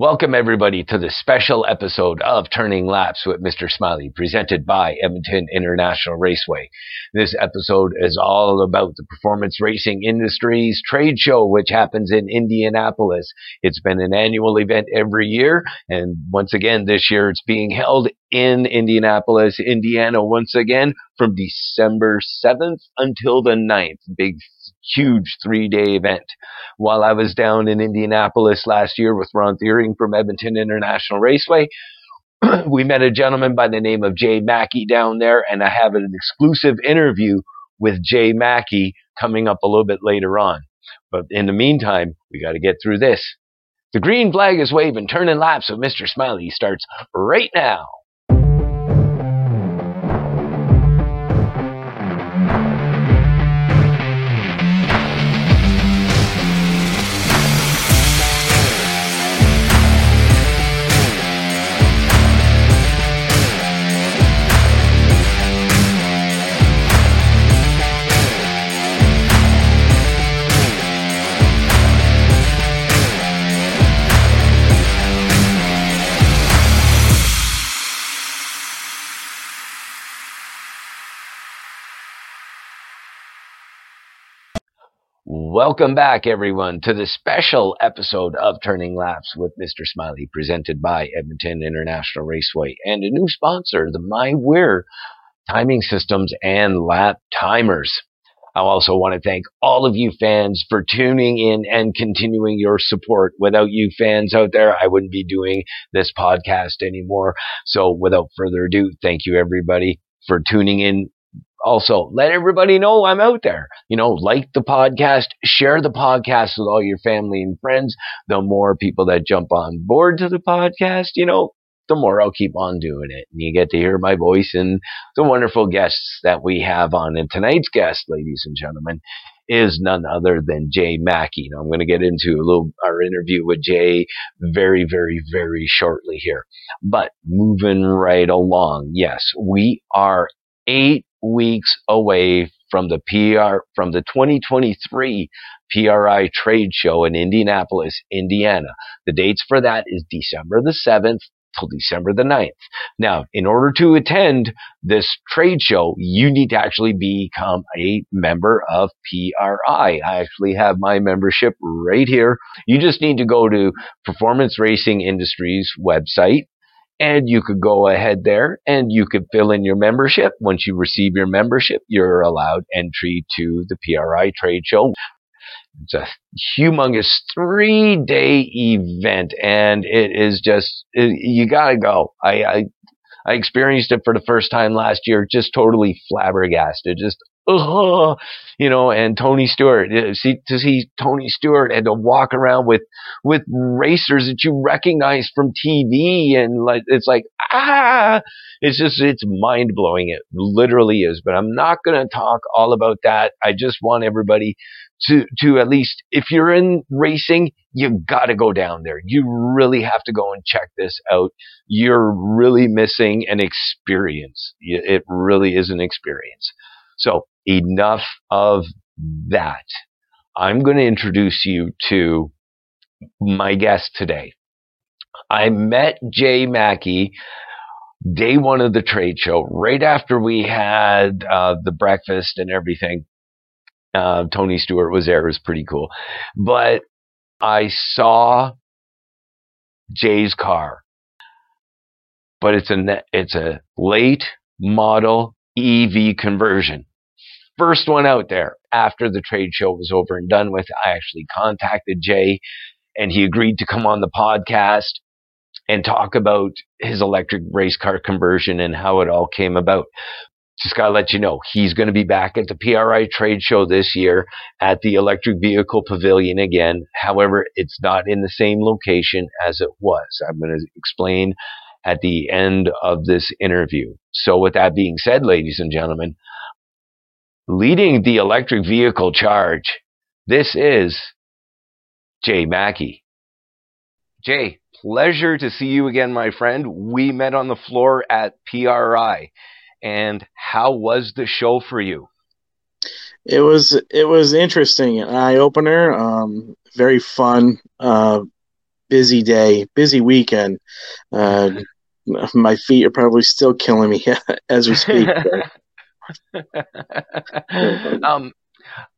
Welcome, everybody, to the special episode of Turning Laps with Mr. Smiley, presented by Edmonton International Raceway. This episode is all about the performance racing industry's trade show, which happens in Indianapolis. It's been an annual event every year, and once again, this year it's being held in Indianapolis, Indiana, once again from December 7th until the 9th. Big huge three day event. While I was down in Indianapolis last year with Ron Thiering from Edmonton International Raceway, we met a gentleman by the name of Jay Maki down there, and I have an exclusive interview with Jay Maki coming up a little bit later on. But in the meantime, we got to get through this. The green flag is waving, turning laps with Mr. Smiley starts right now. Welcome back, everyone, to the special episode of Turning Laps with Mr. Smiley, presented by Edmonton International Raceway and a new sponsor, the MyWear timing systems and lap timers. I also want to thank all of you fans for tuning in and continuing your support. Without you fans out there, I wouldn't be doing this podcast anymore. So without further ado, thank you everybody for tuning in also let everybody know I'm out there. You know, like the podcast, share the podcast with all your family and friends. The more people that jump on board to the podcast, you know, the more I'll keep on doing it. And you get to hear my voice and the wonderful guests that we have on. And tonight's guest, ladies and gentlemen, is none other than Jay Maki. Now, I'm going to get into a little our interview with Jay very, very, very shortly here. But moving right along, yes, we are eight weeks away from the PR from the 2023 PRI trade show in Indianapolis, Indiana. The dates for that is December the 7th till December the 9th. Now, in order to attend this trade show, you need to actually become a member of PRI. I actually have my membership right here. You just need to go to Performance Racing Industries website and you could go ahead there and you could fill in your membership. Once you receive your membership, you're allowed entry to the PRI trade show. It's a humongous three day event and it is just, it, you gotta go. I, I, I experienced it for the first time last year, just totally flabbergasted, just oh, you know, and Tony Stewart, see, to see Tony Stewart and to walk around with, with racers that you recognize from TV and like, it's like, ah, it's just, it's mind blowing. It literally is, but I'm not going to talk all about that. I just want everybody to, to at least, if you're in racing, you got to go down there. You really have to go and check this out. You're really missing an experience. It really is an experience. So enough of that. I'm going to introduce you to my guest today. I met Jay Maki day one of the trade show, right after we had uh, the breakfast and everything. Uh, Tony Stewart was there. It was pretty cool. But I saw Jay's car, but it's a it's a late model EV conversion first one out there after the trade show was over and done with. I actually contacted Jay and he agreed to come on the podcast and talk about his electric race car conversion and how it all came about. Just gotta let you know, he's going to be back at the PRI trade show this year at the electric vehicle pavilion again. However, it's not in the same location as it was. I'm going to explain at the end of this interview. So with that being said, ladies and gentlemen, leading the electric vehicle charge. This is Jay Maki. Jay, pleasure to see you again, my friend. We met on the floor at PRI. And how was the show for you? It was it was interesting, an eye opener, um, very fun. Uh, busy day, busy weekend. Uh, my feet are probably still killing me as we speak. um,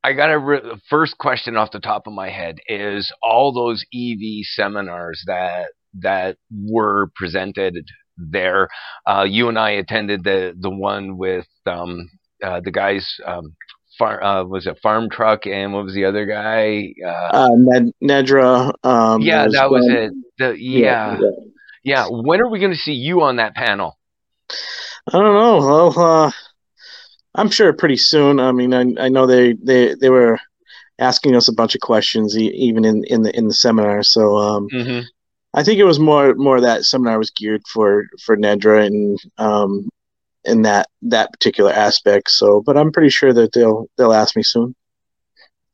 I got a re- first question off the top of my head is all those EV seminars that that were presented there. Uh, you and I attended the the one with um, uh, the guys. Um, far, uh, was it farm truck and what was the other guy? Uh, uh Ned, Nedra. Um, yeah, that was it. The, yeah. yeah. yeah, When are we going to see you on that panel? I don't know. Uh, I'm sure pretty soon. I mean, I, I know they, they, they were asking us a bunch of questions even in, in the in the seminar. So um, mm-hmm. I think it was more more that seminar was geared for for Nedra and um, in that that particular aspect. So, but I'm pretty sure that they'll they'll ask me soon.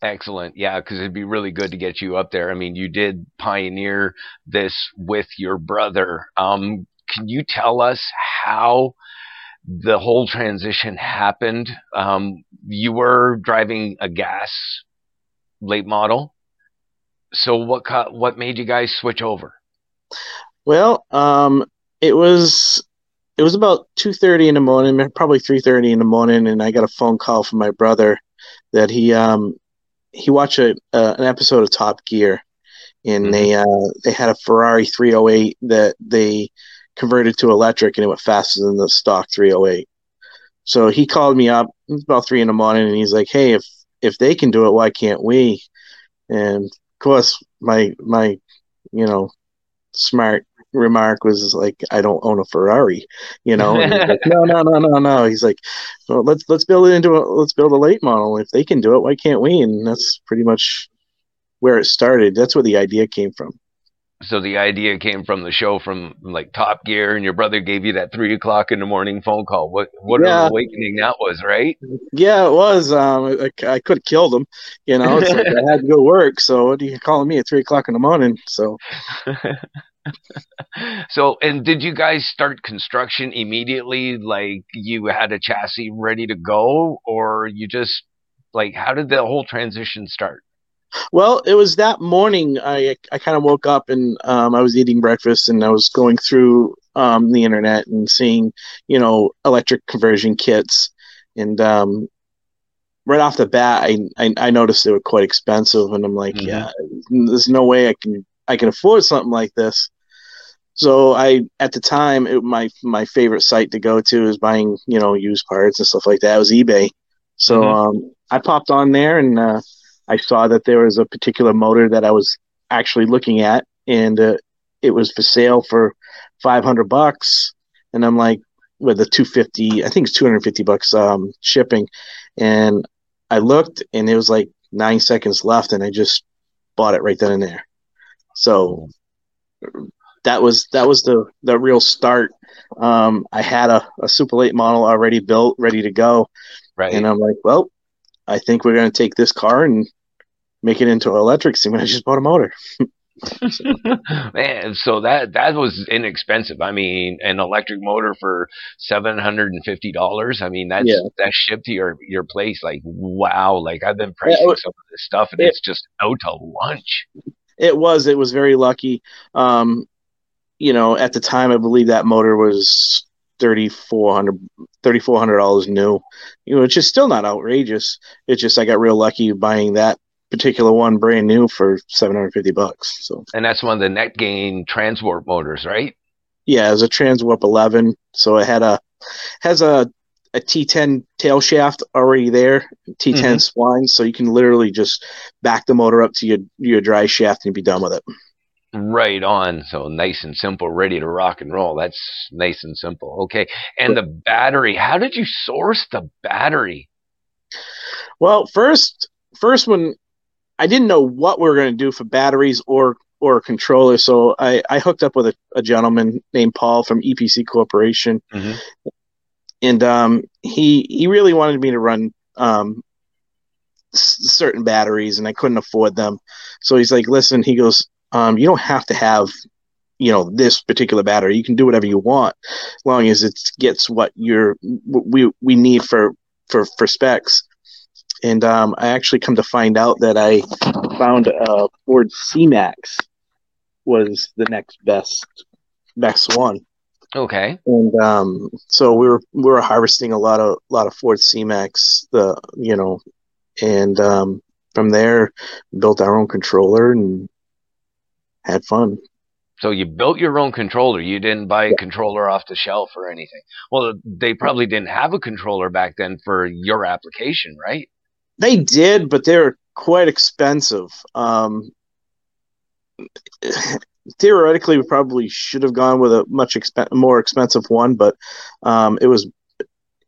Excellent. Yeah, because it'd be really good to get you up there. I mean, you did pioneer this with your brother. Um, can you tell us how the whole transition happened. Um, you were driving a gas late model. So what what made you guys switch over? Well, um, it was it was about two thirty in the morning, probably three thirty in the morning, and I got a phone call from my brother that he um he watched a, uh, an episode of Top Gear, and mm-hmm. they uh they had a Ferrari 308 that they converted to electric and it went faster than the stock 308. So he called me up. About three in the morning, and he's like, "Hey, if if they can do it, why can't we?" And of course, my my you know smart remark was like, "I don't own a Ferrari," you know. like, no, no, no, no, no. He's like, well, "Let's let's build it into a let's build a late model. If they can do it, why can't we?" And that's pretty much where it started. That's where the idea came from so the idea came from the show from like Top Gear, and your brother gave you that three o'clock in the morning phone call. What what yeah. an awakening that was, right? Yeah, it was. Um, I, I could have killed him, you know. like I had to go work, so what are you calling me at three o'clock in the morning? So. so, and did you guys start construction immediately? Like you had a chassis ready to go, or you just like how did the whole transition start? Well, it was that morning. I I kind of woke up and um, I was eating breakfast and I was going through um, the internet and seeing, you know, electric conversion kits, and um, right off the bat, I, I, I noticed they were quite expensive, and I'm like, mm-hmm. yeah, there's no way I can I can afford something like this. So I at the time it, my my favorite site to go to is buying you know used parts and stuff like that. It was eBay. So mm-hmm. um, I popped on there and. Uh, I saw that there was a particular motor that I was actually looking at, and uh, it was for sale for 500 bucks. And I'm like, with a 250, I think it's 250 bucks um, shipping. And I looked, and it was like nine seconds left, and I just bought it right then and there. So that was that was the the real start. Um, I had a, a super late model already built, ready to go, right? And I'm like, well, I think we're going to take this car and make it into electric See, when I just bought a motor. Man, so that that was inexpensive. I mean, an electric motor for seven hundred and fifty dollars. I mean, that's yeah. that's shipped to your your place. Like, wow! Like I've been pricing yeah, some of this stuff, and it, it's just out to lunch. It was. It was very lucky. Um, you know, at the time, I believe that motor was thirty four hundred thirty four hundred dollars new. You know, which is still not outrageous. It's just I got real lucky buying that particular one brand new for 750 bucks. So, and that's one of the Netgain Transwarp motors, right? Yeah, it's a Transwarp 11. So it had a has a a T10 tail shaft already there, T10 mm-hmm. spline, so you can literally just back the motor up to your your dry shaft and be done with it. Right on. So nice and simple, ready to rock and roll. That's nice and simple. Okay. And the battery, how did you source the battery? Well, first first when I didn't know what we were going to do for batteries or or controller, so I, I hooked up with a, a gentleman named Paul from EPC Corporation, mm-hmm. and um, he he really wanted me to run um, s- certain batteries, and I couldn't afford them. So he's like, "Listen," he goes, um, "You don't have to have." You know this particular battery. You can do whatever you want, as long as it gets what you're we we need for for for specs and um, I actually come to find out that I found a Ford C-Max was the next best best one. Okay. And um, so we were we were harvesting a lot of a lot of Ford C-Max, the you know, and um, from there built our own controller and had fun. So you built your own controller. You didn't buy a controller off the shelf or anything. Well, they probably didn't have a controller back then for your application, right? They did, but they were quite expensive. Um, theoretically, we probably should have gone with a much exp- more expensive one, but um, it was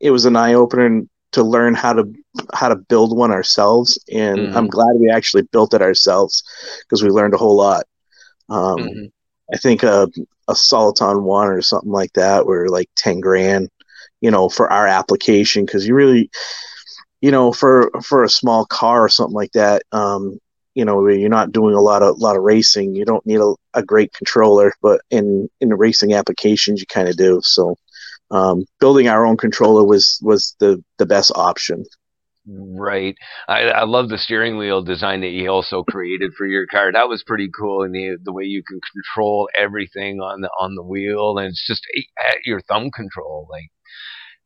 it was an eye opener to learn how to how to build one ourselves, and mm-hmm. I'm glad we actually built it ourselves because we learned a whole lot. Um, mm-hmm. I think a a Soliton one or something like that were like ten grand, you know, for our application because you really, you know, for for a small car or something like that, um, you know you're not doing a lot of lot of racing you don't need a, a great controller but in in the racing applications you kind of do. So um, building our own controller was was the the best option. Right. I, I love the steering wheel design that you also created for your car. That was pretty cool and the the way you can control everything on the on the wheel and it's just at your thumb control like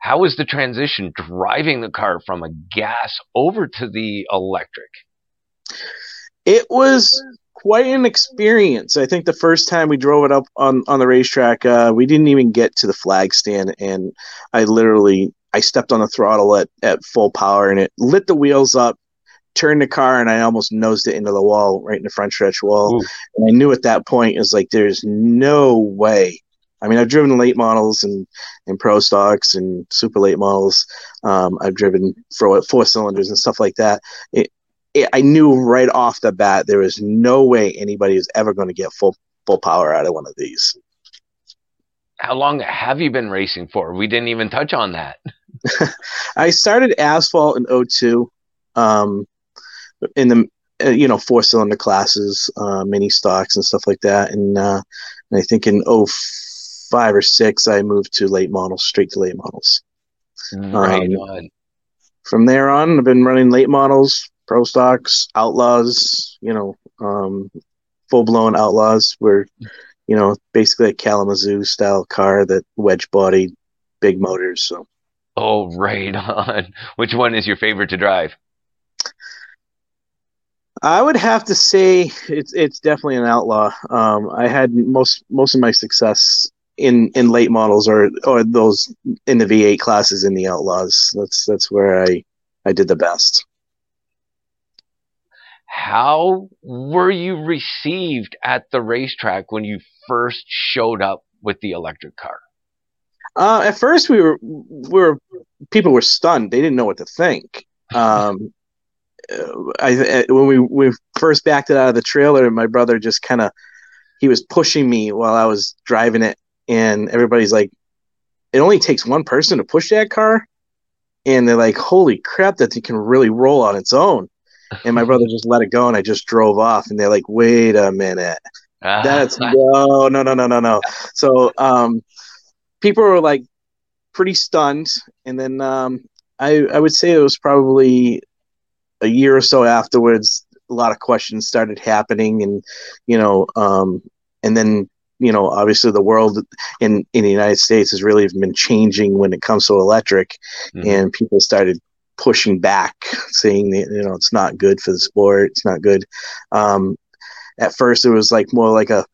how was the transition driving the car from a gas over to the electric it was quite an experience. I think the first time we drove it up on on the racetrack, uh, we didn't even get to the flag stand, and I literally I stepped on the throttle at at full power, and it lit the wheels up. Turned the car and I almost nosed it into the wall, right in the front stretch wall. Ooh. And I knew at that point is like, there's no way I mean, I've driven late models and, and pro stocks and super late models. Um, I've driven four, four cylinders and stuff like that. It, it, I knew right off the bat there was no way anybody was ever going to get full full power out of one of these. How long have you been racing for? We didn't even touch on that. I started asphalt in 02, um, in the uh, you know four cylinder classes, uh, mini stocks and stuff like that, and, uh, and I think in 05 or six I moved to late models, straight to late models. Right um, on. From there on, I've been running late models pro stocks, outlaws, you know, um, full blown outlaws were, you know, basically a Kalamazoo style car that wedge body, big motors. So. Oh, right on. Which one is your favorite to drive? I would have to say it's it's definitely an outlaw. Um, I had most most of my success in in late models or or those in the V8 classes in the outlaws. That's that's where I I did the best. How were you received at the racetrack when you first showed up with the electric car? Uh, at first, we were, we were people were stunned. They didn't know what to think. Um, I, when we we first backed it out of the trailer, my brother just kind of he was pushing me while I was driving it, and everybody's like, "It only takes one person to push that car," and they're like, "Holy crap, that thing can really roll on its own." and my brother just let it go, and I just drove off. And they're like, "Wait a minute, that's no, no, no, no, no, no." So um, people were like pretty stunned, and then um, I I would say it was probably a year or so afterwards. A lot of questions started happening, and you know, um, and then you know, obviously the world in in the United States has really been changing when it comes to electric, mm-hmm. and people started pushing back, saying that you know it's not good for the sport, it's not good. Um, at first, it was like more like a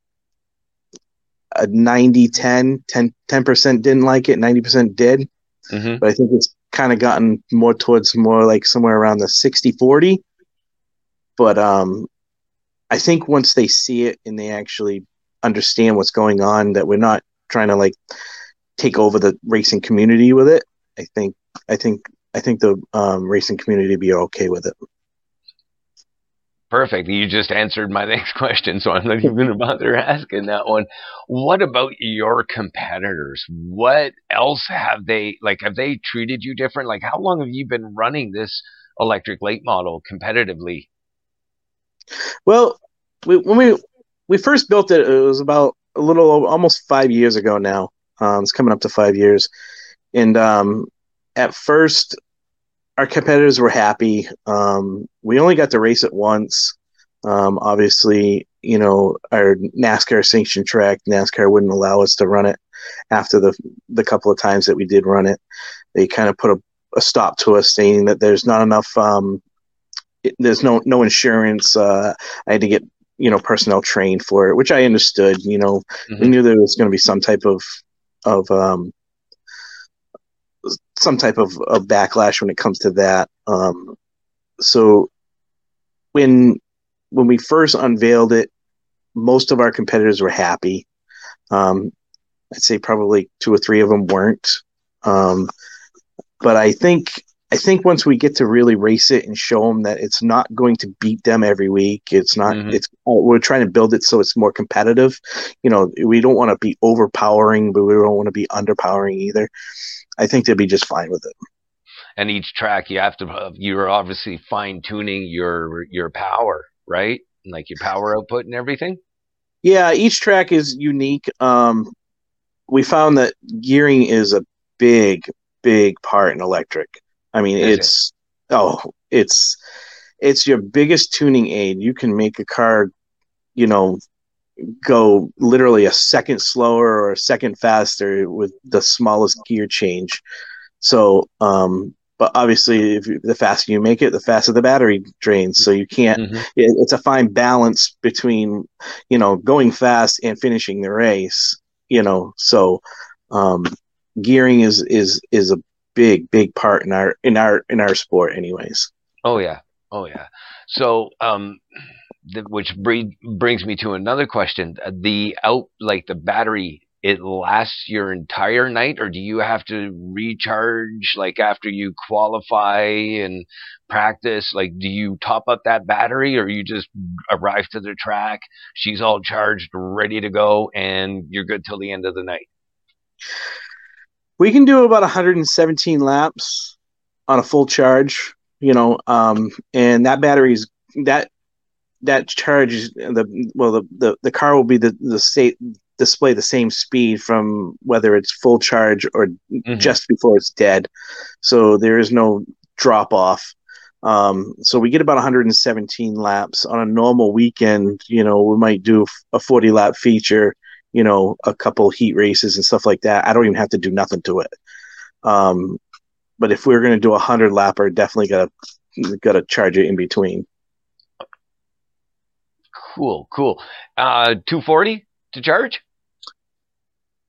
a 90 10 10 10% didn't like it, ninety percent did. Mm-hmm. But I think it's kind of gotten more towards more like somewhere around the 60 40. But um, I think once they see it and they actually understand what's going on, that we're not trying to like take over the racing community with it. I think I think I think the um, racing community be okay with it. Perfect. You just answered my next question, so I'm not even going to bother asking that one. What about your competitors? What else have they like? Have they treated you different? Like, how long have you been running this electric late model competitively? Well, we, when we we first built it, it was about a little almost five years ago now. Um, it's coming up to five years, and um, at first, our competitors were happy. Um, we only got to race it once. Um, obviously, you know, our NASCAR sanctioned track, NASCAR wouldn't allow us to run it after the the couple of times that we did run it. They kind of put a, a stop to us, saying that there's not enough. Um, it, there's no no insurance. Uh, I had to get you know personnel trained for it, which I understood. You know, mm-hmm. we knew there was going to be some type of of um, some type of, of backlash when it comes to that. Um, so when when we first unveiled it, most of our competitors were happy. Um, I'd say probably two or three of them weren't. Um, but I think I think once we get to really race it and show them that it's not going to beat them every week, it's not. Mm-hmm. It's we're trying to build it so it's more competitive. You know, we don't want to be overpowering, but we don't want to be underpowering either. I think they'd be just fine with it. And each track, you have to you're obviously fine tuning your your power, right? Like your power output and everything. Yeah, each track is unique. Um, we found that gearing is a big, big part in electric. I mean, is it's it? oh, it's it's your biggest tuning aid. You can make a car, you know, go literally a second slower or a second faster with the smallest gear change. So, um, but obviously, if you, the faster you make it, the faster the battery drains. So you can't. Mm-hmm. It, it's a fine balance between, you know, going fast and finishing the race. You know, so um, gearing is is is a big big part in our in our in our sport, anyways. Oh yeah, oh yeah. So um, which brings me to another question: the out like the battery it lasts your entire night or do you have to recharge like after you qualify and practice like do you top up that battery or you just arrive to the track she's all charged ready to go and you're good till the end of the night we can do about 117 laps on a full charge you know um, and that battery's that that charge the well the, the, the car will be the, the state display the same speed from whether it's full charge or mm-hmm. just before it's dead. So there is no drop off. Um, so we get about 117 laps. On a normal weekend you know we might do a 40 lap feature you know a couple heat races and stuff like that i don't even have to do nothing to it um, but if we are going to do a 100 lapper definitely got to got to charge it in between Cool, cool. Uh, 240 to charge?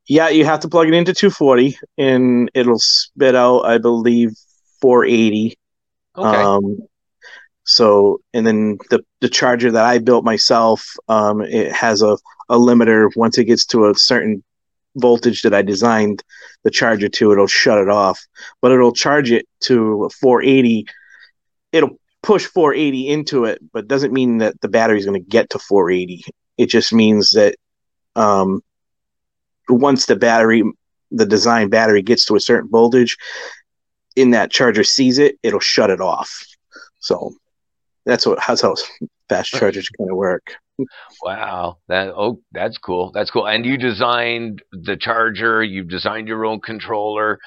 Yeah, you have to plug it into 240 and it'll spit out, I believe, 480. Okay. Um, so, and then the, the charger that I built myself, um, it has a, a limiter. Once it gets to a certain voltage that I designed the charger to, it'll shut it off, but it'll charge it to 480. It'll push 480 into it, but doesn't mean that the battery is going to get to 480. It just means that um, once the battery, the design battery gets to a certain voltage, in that charger sees it, it'll shut it off. So that's what that's how fast chargers kind of work. Wow, that oh, that's cool. That's cool. And you designed the charger. You designed your own controller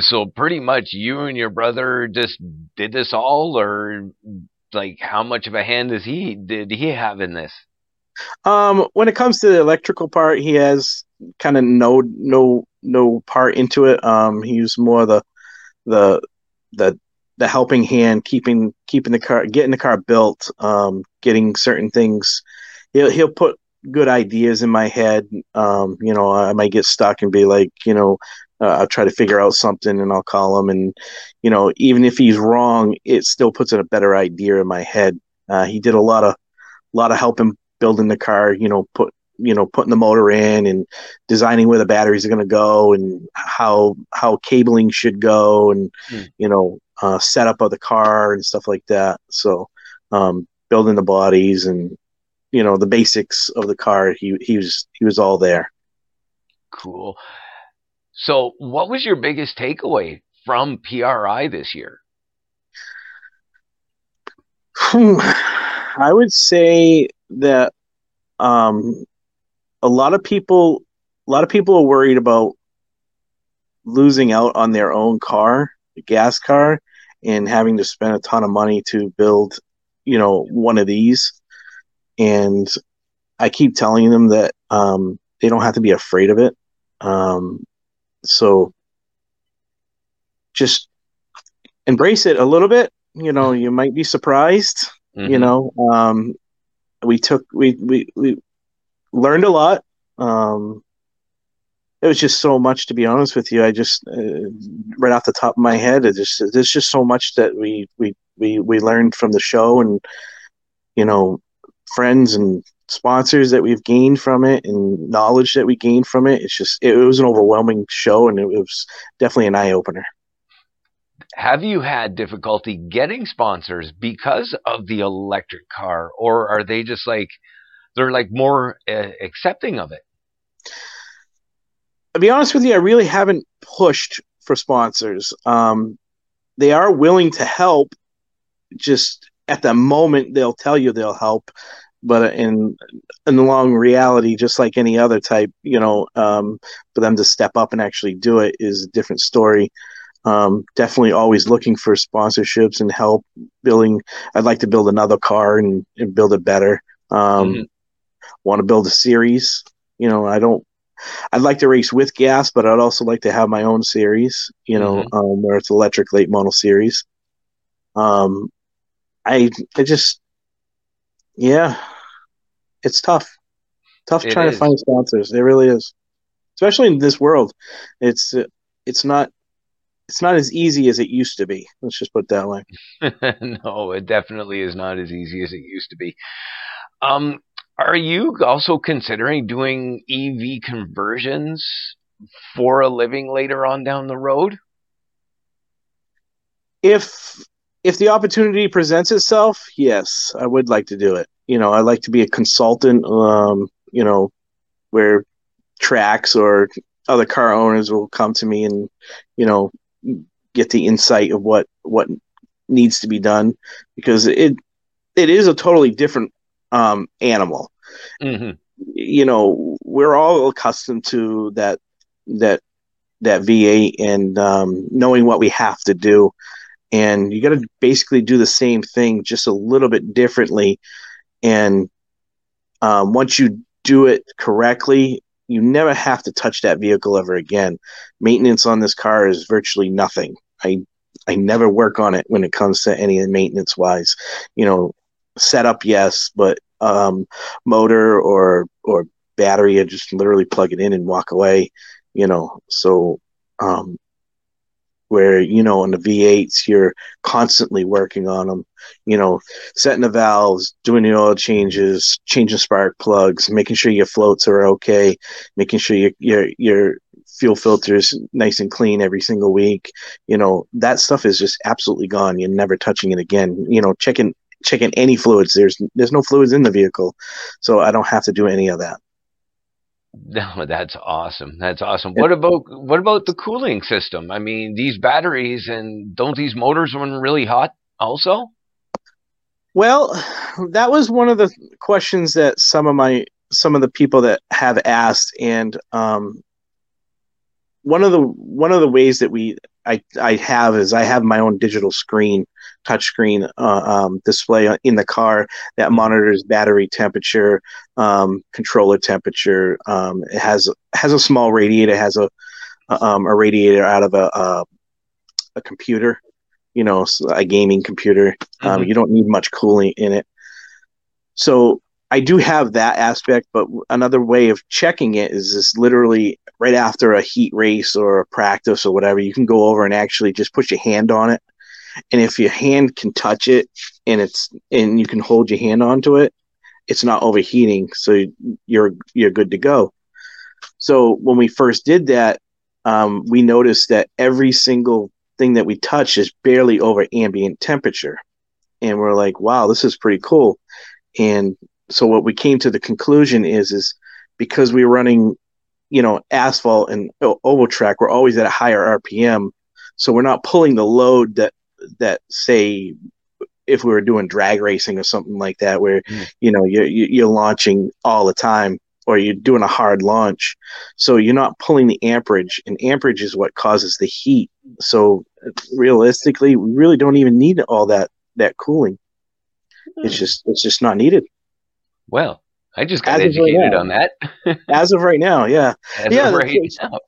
so pretty much you and your brother just did this all or like how much of a hand does he did he have in this um when it comes to the electrical part he has kind of no no no part into it um he's more the the the the helping hand keeping keeping the car getting the car built um getting certain things he'll he'll put good ideas in my head um you know i might get stuck and be like you know uh, I'll try to figure out something and I'll call him. And, you know, even if he's wrong, it still puts in a better idea in my head. Uh, he did a lot of, lot of help in building the car, you know, put, you know, putting the motor in and designing where the batteries are going to go and how, how cabling should go and, mm. you know, uh, setup of the car and stuff like that. So, um, building the bodies and, you know, the basics of the car, he, he was, he was all there. Cool. So, what was your biggest takeaway from PRI this year? I would say that um, a lot of people, a lot of people are worried about losing out on their own car, gas car, and having to spend a ton of money to build, you know, one of these. And I keep telling them that um, they don't have to be afraid of it. Um, so just embrace it a little bit. You know, you might be surprised. Mm-hmm. You know, um, we took we we we learned a lot. Um, it was just so much to be honest with you. I just uh, right off the top of my head, it just there's just so much that we we we we learned from the show, and you know, friends and sponsors that we've gained from it and knowledge that we gained from it. It's just it, was an overwhelming show, and it was definitely an eye opener have you had difficulty getting sponsors because of the electric car or are they just like they're like more uh, accepting of it? To be honest with you i really haven't pushed for sponsors. Um, they are willing to help just at the moment they'll tell you they'll help but in in the long reality just like any other type you know um, for them to step up and actually do it is a different story um, definitely always looking for sponsorships and help building. I'd like to build another car and, and build it better. Um, mm-hmm. Want to build a series. You know, I don't. I'd like to race with gas, but I'd also like to have my own series. You know, mm-hmm. um, where it's electric late model series. Um, I I just, yeah, it's tough. Tough it trying is. to find sponsors. It really is, especially in this world. It's it's not it's not as easy as it used to be. Let's just put it that way. no, it definitely is not as easy as it used to be. Um, are you also considering doing EV conversions for a living later on down the road? If if the opportunity presents itself, yes, I would like to do it. You know, I like to be a consultant. Um, you know, where tracks or other car owners will come to me and you know get the insight of what what needs to be done because it it is a totally different um, animal. Mm-hmm. You know, we're all accustomed to that that that V8 and um, knowing what we have to do, and you got to basically do the same thing just a little bit differently. And um, once you do it correctly, you never have to touch that vehicle ever again. Maintenance on this car is virtually nothing. I I never work on it when it comes to any maintenance wise. You know, setup yes, but um, motor or or battery, I just literally plug it in and walk away. You know, so um, where you know on the V8s you're constantly working on them. You know, setting the valves, doing the oil changes, changing spark plugs, making sure your floats are okay, making sure your your your fuel filters nice and clean every single week. You know, that stuff is just absolutely gone. You're never touching it again. You know, checking checking any fluids. There's there's no fluids in the vehicle, so I don't have to do any of that. No, that's awesome. That's awesome. What about what about the cooling system? I mean, these batteries and don't these motors run really hot also? Well, that was one of the questions that some of my some of the people that have asked, and um, one of the one of the ways that we I I have is I have my own digital screen touchscreen uh, um, display in the car that monitors battery temperature, um, controller temperature. Um, it has has a small radiator, has a um, a radiator out of a a, a computer, you know, a gaming computer. Um, mm-hmm. you don't need much cooling in it. So I do have that aspect, but another way of checking it is this literally right after a heat race or a practice or whatever, you can go over and actually just put your hand on it and if your hand can touch it and it's and you can hold your hand onto it it's not overheating so you're you're good to go. So when we first did that um, we noticed that every single thing that we touch is barely over ambient temperature. And we're like wow this is pretty cool. And so what we came to the conclusion is is because we're running you know asphalt and oval track we're always at a higher rpm so we're not pulling the load that that say if we were doing drag racing or something like that where mm. you know you're you're launching all the time or you're doing a hard launch so you're not pulling the amperage and amperage is what causes the heat so realistically we really don't even need all that that cooling mm. it's just it's just not needed well I just got educated right on that. as of right now, yeah, as yeah, right now.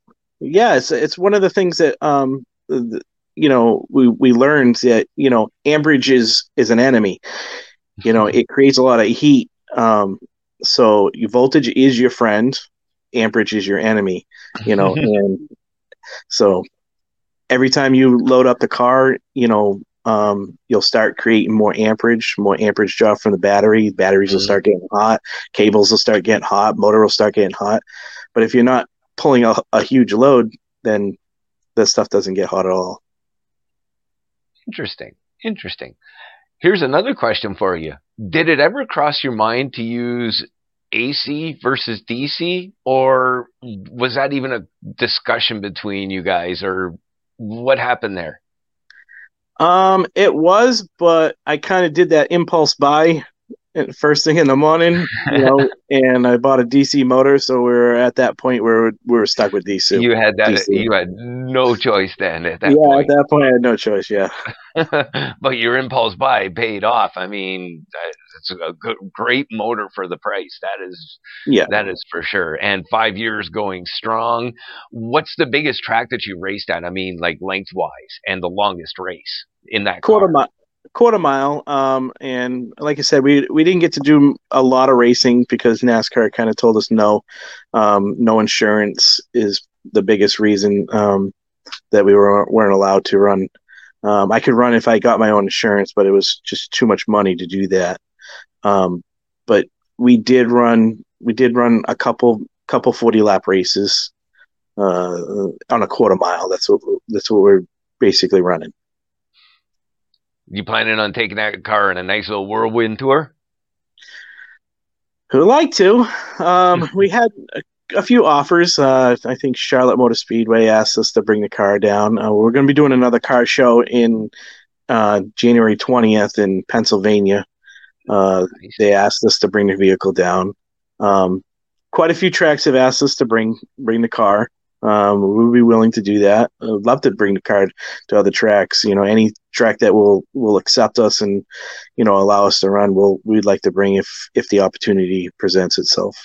yeah. It's it's one of the things that um, you know, we we learned that you know amperage is is an enemy. You know, it creates a lot of heat. Um, so your voltage is your friend, amperage is your enemy. You know, and so every time you load up the car, you know, um, you'll start creating more amperage, more amperage draw from the battery. Batteries mm-hmm. will start getting hot, cables will start getting hot, motor will start getting hot. But if you're not pulling a, a huge load, then this stuff doesn't get hot at all. Interesting. Interesting. Here's another question for you. Did it ever cross your mind to use AC versus DC, or was that even a discussion between you guys, or what happened there? Um, it was, but I kind of did that impulse buy first thing in the morning, you know, and I bought a DC motor, so we are at that point where we were stuck with DC. You had that. DC. You had no choice then. At that yeah, point. at that point, I had no choice. Yeah. but your impulse buy paid off. I mean, it's a good, great motor for the price. That is, yeah, that is for sure. And five years going strong. What's the biggest track that you raced at? I mean, like lengthwise, and the longest race in that quarter mile quarter mile. Um, and like I said, we we didn't get to do a lot of racing because NASCAR kind of told us no. Um, no insurance is the biggest reason um, that we were weren't allowed to run. Um, I could run if I got my own insurance, but it was just too much money to do that. Um, but we did run. We did run a couple couple forty lap races uh, on a quarter mile. That's what that's what we're basically running. You planning on taking that car in a nice little whirlwind tour? Who'd like to? Um, we had a, a few offers. Uh, I think Charlotte Motor Speedway asked us to bring the car down. Uh, we're going to be doing another car show in uh, January 20th in Pennsylvania. Uh, nice. They asked us to bring the vehicle down. Um, quite a few tracks have asked us to bring bring the car. Um, we would be willing to do that. I'd love to bring the card to other tracks. You know, any track that will will accept us and you know allow us to run, we'll we'd like to bring if if the opportunity presents itself.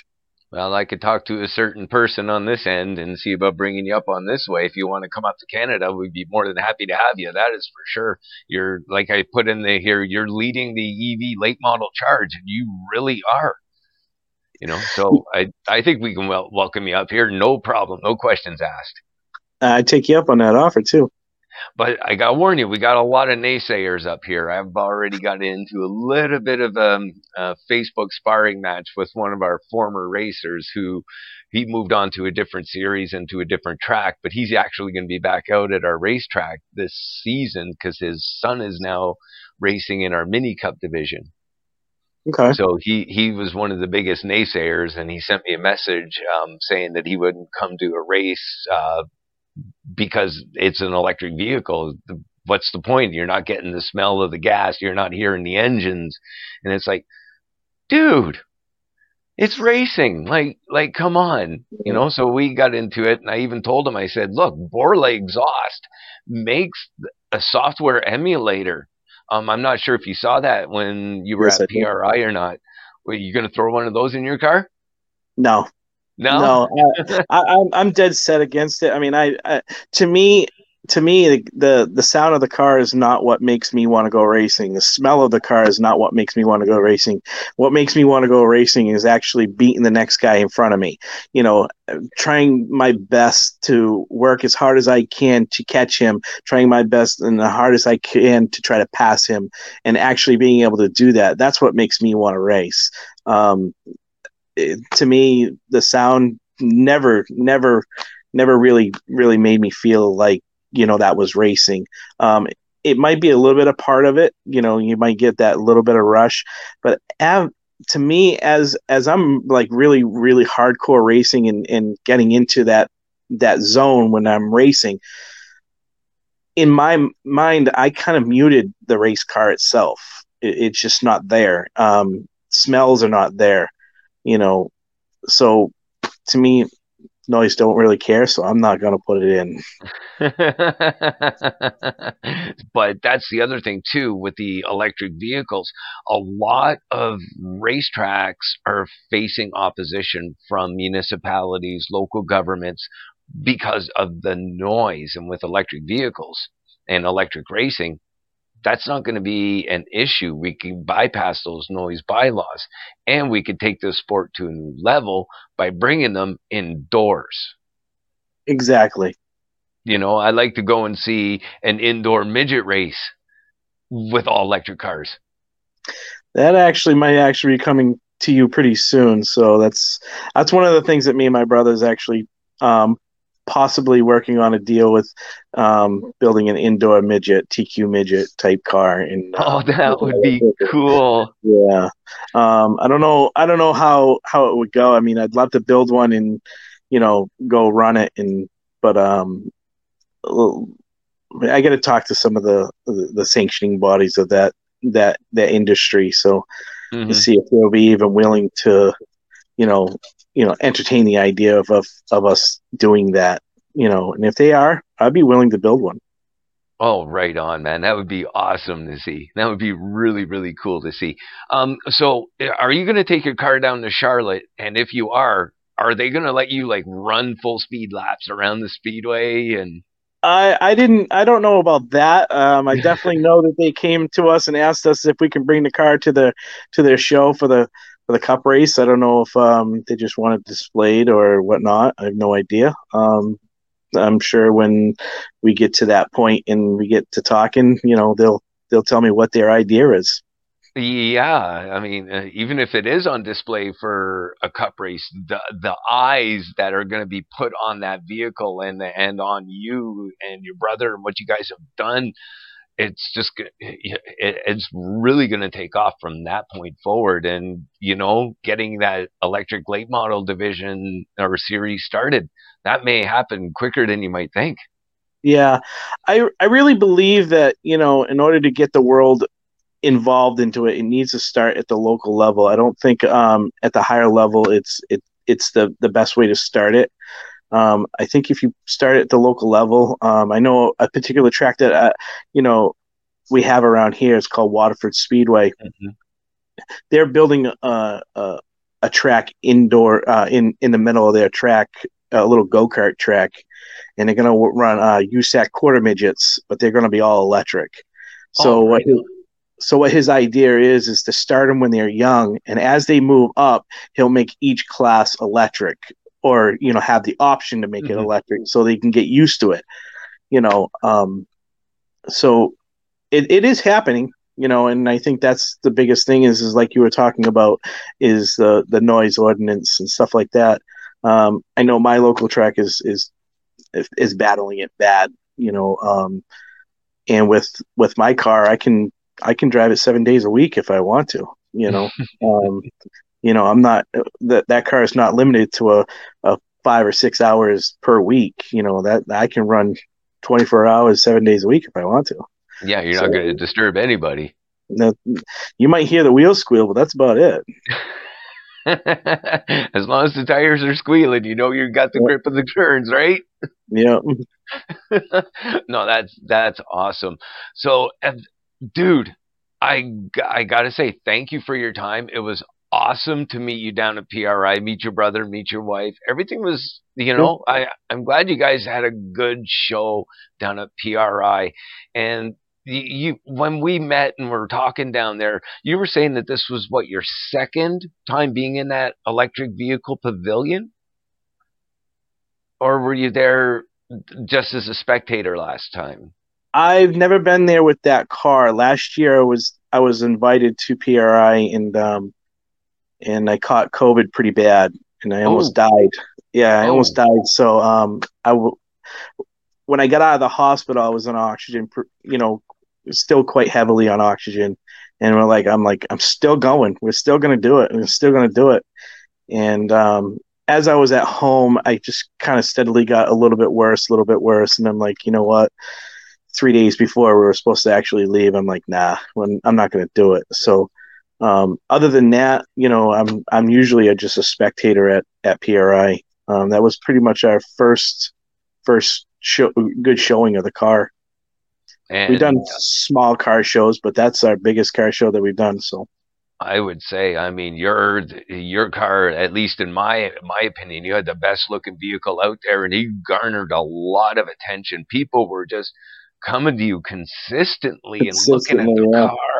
Well, I could talk to a certain person on this end and see about bringing you up on this way. If you want to come up to Canada, we'd be more than happy to have you. That is for sure. You're like I put in the here. You're leading the EV late model charge, and you really are. You know, so I I think we can wel- welcome you up here, no problem, no questions asked. I take you up on that offer too. But I got to warn you, we got a lot of naysayers up here. I've already got into a little bit of um, a Facebook sparring match with one of our former racers who he moved on to a different series and to a different track, but he's actually going to be back out at our racetrack this season because his son is now racing in our mini cup division. Okay. So he he was one of the biggest naysayers, and he sent me a message um, saying that he wouldn't come to a race uh, because it's an electric vehicle. What's the point? You're not getting the smell of the gas. You're not hearing the engines, and it's like, dude, it's racing. Like, like, come on, you know. So we got into it, and I even told him. I said, look, Borla exhaust makes a software emulator um, I'm not sure if you saw that when you were yes, at PRI or not. Were you going to throw one of those in your car? No. No, no, I, I, I'm dead set against it. I mean, I, I to me, to me the, the, the sound of the car is not what makes me want to go racing. The smell of the car is not what makes me want to go racing. What makes me want to go racing is actually beating the next guy in front of me. You know trying my best to work as hard as i can to catch him trying my best and the hardest i can to try to pass him and actually being able to do that. That's what makes me want to race. Um, it, to me the sound never never never really really made me feel like you know that was racing. Um, it might be a little bit a part of it. You know, you might get that little bit of rush, but av- to me, as as I'm like really really hardcore racing and and getting into that that zone when I'm racing, in my mind, I kind of muted the race car itself. It, it's just not there. Um, smells are not there. You know, so to me, noise don't really care, so I'm not to put it in. but that's the other thing too with the electric vehicles. A lot of racetracks are facing opposition from municipalities, local governments because of the noise and with electric vehicles and electric racing that's not going to be an issue. We can bypass those noise bylaws and we could take the sport to a new level by bringing them indoors. Exactly. You know, I like to go and see an indoor midget race with all electric cars. That actually might actually be coming to you pretty soon. So that's that's one of the things that me and my brothers actually um, possibly working on a deal with um, building an indoor midget TQ midget type car. And uh, oh, that would be cool. Yeah, um, I don't know. I don't know how how it would go. I mean, I'd love to build one and you know go run it, and but um, I got to talk to some of the, the, the sanctioning bodies of that that that industry. So mm-hmm. to see if they'll be even willing to you know you know entertain the idea of, of of us doing that you know and if they are i'd be willing to build one Oh, right on, man. That would be awesome to see. That would be really, really cool to see. Um, so, are you going to take your car down to Charlotte? And if you are, are they going to let you like run full speed laps around the speedway? And I, I didn't, I don't know about that. Um, I definitely know that they came to us and asked us if we can bring the car to the to their show for the for the cup race. I don't know if um, they just want it displayed or whatnot. I have no idea. Um, I'm sure when we get to that point and we get to talking, you know, they'll they'll tell me what their idea is. Yeah, I mean, uh, even if it is on display for a cup race, the the eyes that are going to be put on that vehicle and and on you and your brother and what you guys have done it's just it's really going to take off from that point forward. And you know getting that electric late model division or series started that may happen quicker than you might think. Yeah. I i really believe that you know in order to get the world involved into it it needs to start at the local level. I don't think um at the higher level it's it it's the the best way to start it um, I think if you start at the local level, um, I know a particular track that uh, you know we have around here. It's called Waterford Speedway. Mm-hmm. They're building a, a, a track indoor uh, in in the middle of their track, a little go kart track, and they're going to run uh, USAC quarter midgets, but they're going to be all electric. So what? So what his idea is is to start them when they're young, and as they move up, he'll make each class electric or you know have the option to make mm-hmm. it electric so they can get used to it you know um, so it, it is happening you know and i think that's the biggest thing is is like you were talking about is the the noise ordinance and stuff like that um, i know my local track is is is battling it bad you know um, and with with my car i can i can drive it seven days a week if i want to you know um, you know, I'm not uh, that that car is not limited to a, a five or six hours per week. You know that I can run 24 hours, seven days a week if I want to. Yeah, you're so, not going to disturb anybody. That, you might hear the wheels squeal, but that's about it. as long as the tires are squealing, you know you got the grip of the turns, right? Yeah. no, that's that's awesome. So, dude, I I gotta say thank you for your time. It was awesome to meet you down at PRI, meet your brother, meet your wife. Everything was, you know, I, I'm glad you guys had a good show down at PRI. And you, when we met and were talking down there, you were saying that this was what your second time being in that electric vehicle pavilion, or were you there just as a spectator last time? I've never been there with that car. Last year, I was I was invited to PRI, and um, and I caught COVID pretty bad, and I almost oh. died. Yeah, I oh. almost died. So um, I w- when I got out of the hospital, I was on oxygen, you know, still quite heavily on oxygen, and we're like, I'm like, I'm still going. We're still gonna do it. And we're still gonna do it. And um, as I was at home, I just kind of steadily got a little bit worse, a little bit worse, and I'm like, you know what? Three days before we were supposed to actually leave, I'm like, nah, when I'm not gonna do it. So um, other than that, you know, I'm I'm usually a, just a spectator at at PRI, Um, that was pretty much our first first show, good showing of the car. And, we've done small car shows, but that's our biggest car show that we've done. So I would say, I mean, your your car, at least in my my opinion, you had the best looking vehicle out there, and you garnered a lot of attention. People were just coming to you consistently, consistently and looking at the yeah. car.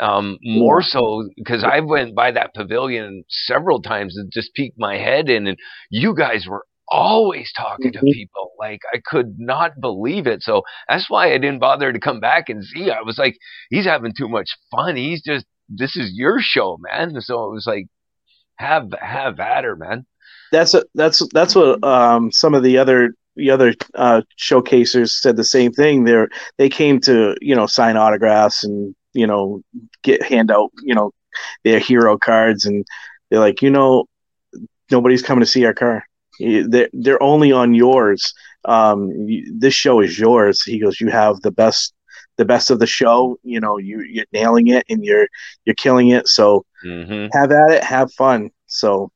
Um, more so because I went by that pavilion several times and just peeked my head in, and you guys were always talking mm-hmm. to people. Like I could not believe it. So that's why I didn't bother to come back and see. I was like, he's having too much fun. He's just this is your show, man. So it was like, have have at her, man. That's a, that's that's what um, some of the other the other uh, showcasers said the same thing. They they came to you know sign autographs and you know get hand out you know their hero cards and they're like you know nobody's coming to see our car they're, they're only on yours. Um, this show is yours. He goes, you have the best, the best of the show. You know, you, you're nailing it and you're, you're killing it. So mm-hmm. have at it, have fun. So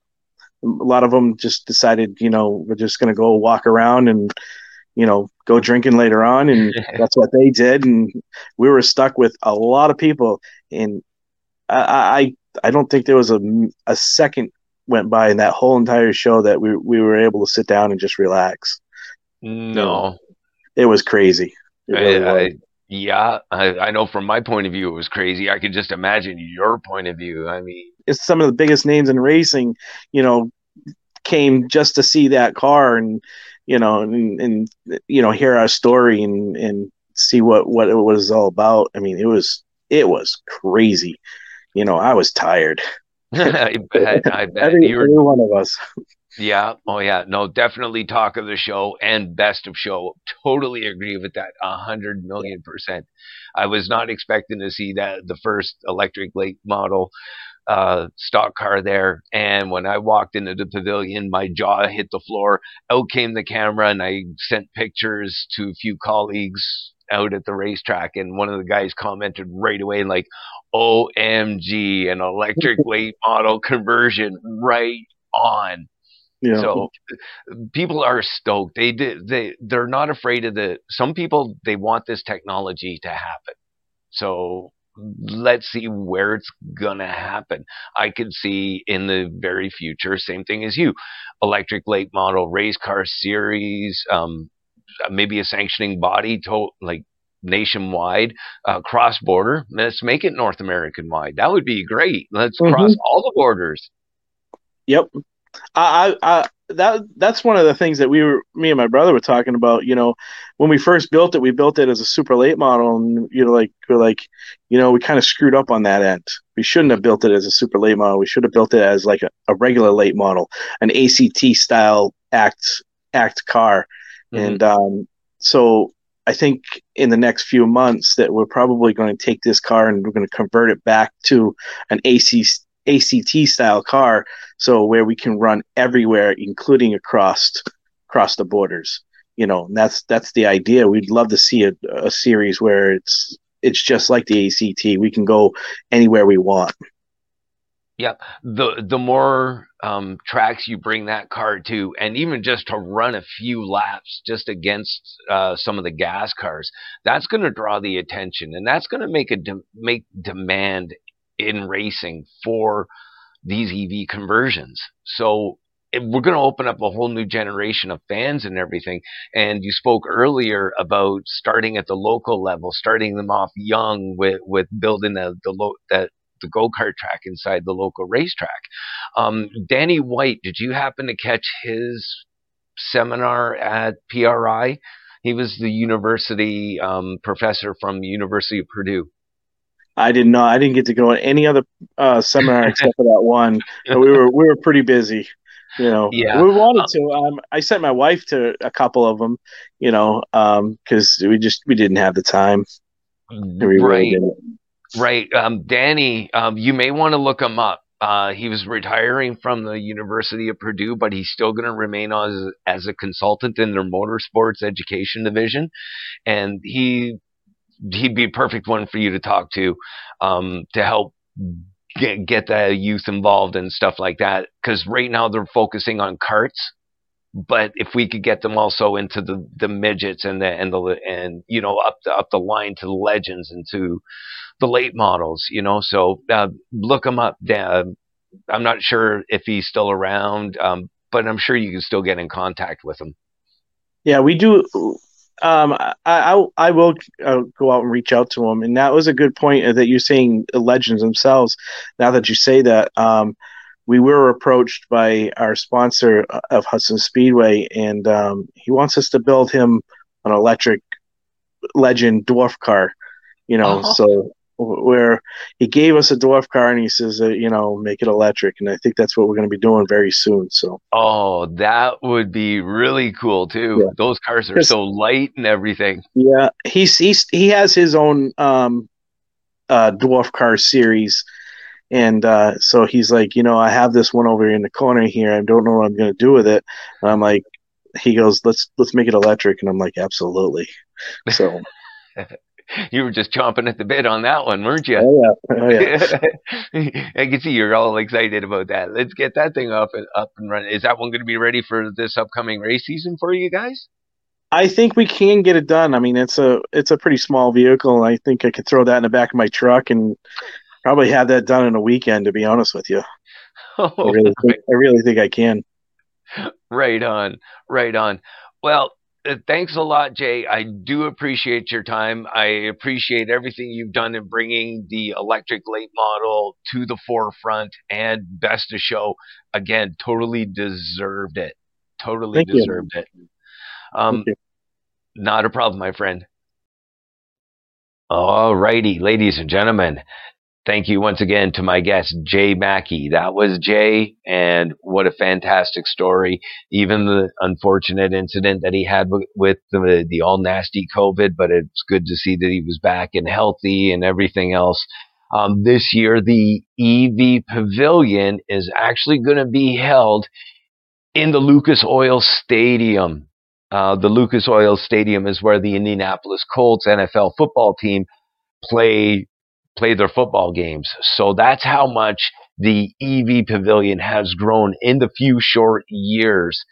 a lot of them just decided, you know, we're just going to go walk around and, you know, go drinking later on. And that's what they did. And we were stuck with a lot of people. And I, I, I don't think there was a, a second went by in that whole entire show that we we were able to sit down and just relax. No, it was crazy. It really I, I, yeah, I, I know from my point of view it was crazy. I could just imagine your point of view. I mean, it's some of the biggest names in racing. You know, came just to see that car and you know and, and you know hear our story and and see what what it was all about. I mean, it was it was crazy. You know, I was tired. I bet. I bet. Every, every one of us. Yeah. Oh, yeah. No, definitely talk of the show and best of show. Totally agree with that. A hundred million percent. I was not expecting to see that the first electric late model uh, stock car there. And when I walked into the pavilion, my jaw hit the floor. Out came the camera, and I sent pictures to a few colleagues out at the racetrack. And one of the guys commented right away, like, OMG, an electric late model conversion right on. Yeah. So people are stoked. They they they're not afraid of the. Some people they want this technology to happen. So let's see where it's gonna happen. I could see in the very future, same thing as you, electric late model race car series, um, maybe a sanctioning body to like nationwide, uh, cross border. Let's make it North American wide. That would be great. Let's mm-hmm. cross all the borders. Yep. I, I, that that's one of the things that we were me and my brother were talking about. You know, when we first built it, we built it as a super late model, and you know, like we're like, you know, we kind of screwed up on that end. We shouldn't have built it as a super late model. We should have built it as like a, a regular late model, an ACT style act act car, mm-hmm. and um, so I think in the next few months that we're probably going to take this car and we're going to convert it back to an AC, ACT style car, so where we can run everywhere, including across across the borders. You know, that's that's the idea. We'd love to see a, a series where it's it's just like the ACT. We can go anywhere we want. Yeah, the the more um, tracks you bring that car to, and even just to run a few laps just against uh, some of the gas cars, that's going to draw the attention, and that's going to make a de- make demand in racing for these EV conversions. So we're going to open up a whole new generation of fans and everything. And you spoke earlier about starting at the local level, starting them off young with, with building the, the lo- that the go kart track inside the local racetrack. Um, Danny White, did you happen to catch his seminar at PRI? He was the university um, professor from University of Purdue. I did not. Know I didn't get to go to any other uh, seminar except for that one. But we were we were pretty busy. You know, yeah. we wanted to. Um, I sent my wife to a couple of them. You know, because um, we just we didn't have the time. We right. Really Right. Um, Danny, um, you may want to look him up. Uh, he was retiring from the University of Purdue, but he's still going to remain as, as a consultant in their motorsports education division. And he, he'd be a perfect one for you to talk to, um, to help get, get the youth involved and stuff like that. Cause right now they're focusing on karts but if we could get them also into the, the midgets and the and the and you know up the up the line to the legends and to the late models, you know, so uh, look him up. Uh, I'm not sure if he's still around, um, but I'm sure you can still get in contact with him. Yeah, we do. Um, I, I, I will uh, go out and reach out to him, and that was a good point that you're saying the legends themselves. Now that you say that, um, we were approached by our sponsor uh, of Hudson Speedway, and um, he wants us to build him an electric legend dwarf car. You know, uh-huh. so where he gave us a dwarf car and he says, uh, you know, make it electric, and I think that's what we're going to be doing very soon. So, oh, that would be really cool too. Yeah. Those cars are so light and everything. Yeah, he's he's he has his own um, uh, dwarf car series and uh, so he's like, you know, I have this one over in the corner here. I don't know what I'm going to do with it. And I'm like, he goes, let's let's make it electric. And I'm like, absolutely. So. you were just chomping at the bit on that one, weren't you? Oh yeah, oh, yeah. I can see you're all excited about that. Let's get that thing up and up and running. Is that one going to be ready for this upcoming race season for you guys? I think we can get it done. I mean, it's a it's a pretty small vehicle. I think I could throw that in the back of my truck and probably have that done in a weekend. To be honest with you, oh, I, really think, I really think I can. Right on, right on. Well, thanks a lot, Jay. I do appreciate your time. I appreciate everything you've done in bringing the electric late model to the forefront and best of show. Again, totally deserved it. Totally Thank deserved you. it. Um, not a problem, my friend. All righty, ladies and gentlemen. Thank you once again to my guest, Jay Maki. That was Jay, and what a fantastic story. Even the unfortunate incident that he had with, the, the all nasty COVID, but it's good to see that he was back and healthy and everything else. Um, this year, the EV Pavilion is actually going to be held in the Lucas Oil Stadium. Uh, the Lucas Oil Stadium is where the Indianapolis Colts NFL football team play play their football games. So that's how much the EV pavilion has grown in the few short years.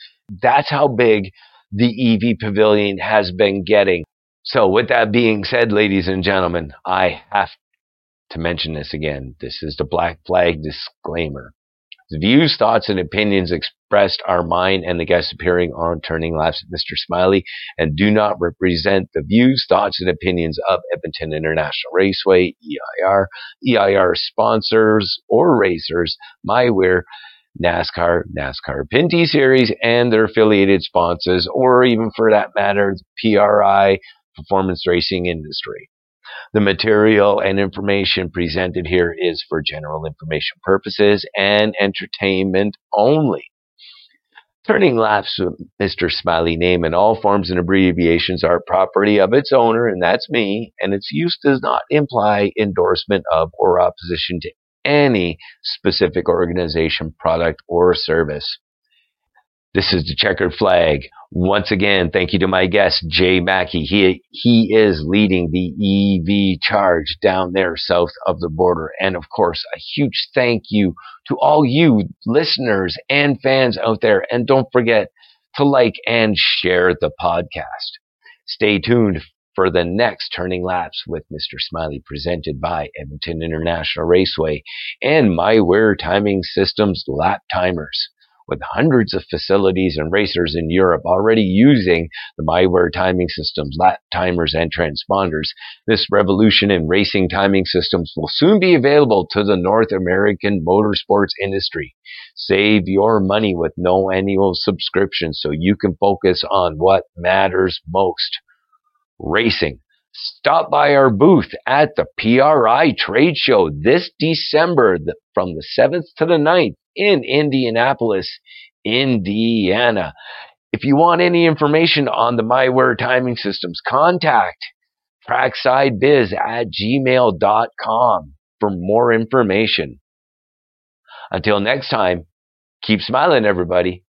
That's how big the EV pavilion has been getting. So with that being said, ladies and gentlemen, I have to mention this again. This is the black flag disclaimer. The views, thoughts, and opinions expressed are mine and the guests appearing on Turning Laps with Mr. Smiley and do not represent the views, thoughts, and opinions of Edmonton International Raceway, EIR, EIR sponsors or racers, MyWear, NASCAR, NASCAR Pinty's Series, and their affiliated sponsors, or even for that matter, the PRI, Performance Racing Industry. The material and information presented here is for general information purposes and entertainment only. Turning laps with Mr. Smiley name and all forms and abbreviations are property of its owner, and that's me, and its use does not imply endorsement of or opposition to any specific organization, product, or service. This is the checkered flag. Once again, thank you to my guest, Jay Maki. He, he is leading the EV charge down there south of the border. And of course, a huge thank you to all you listeners and fans out there. And don't forget to like and share the podcast. Stay tuned for the next Turning Laps with Mr. Smiley presented by Edmonton International Raceway and MyWear Timing Systems Lap Timers with hundreds of facilities and racers in Europe already using the MyWear timing systems, lap timers, and transponders. This revolution in racing timing systems will soon be available to the North American motorsports industry. Save your money with no annual subscription so you can focus on what matters most. Racing. Stop by our booth at the PRI trade show this December from the 7th to the 9th in Indianapolis, Indiana. If you want any information on the MyWare timing systems, contact tracksidebiz at gmail.com for more information. Until next time, keep smiling, everybody.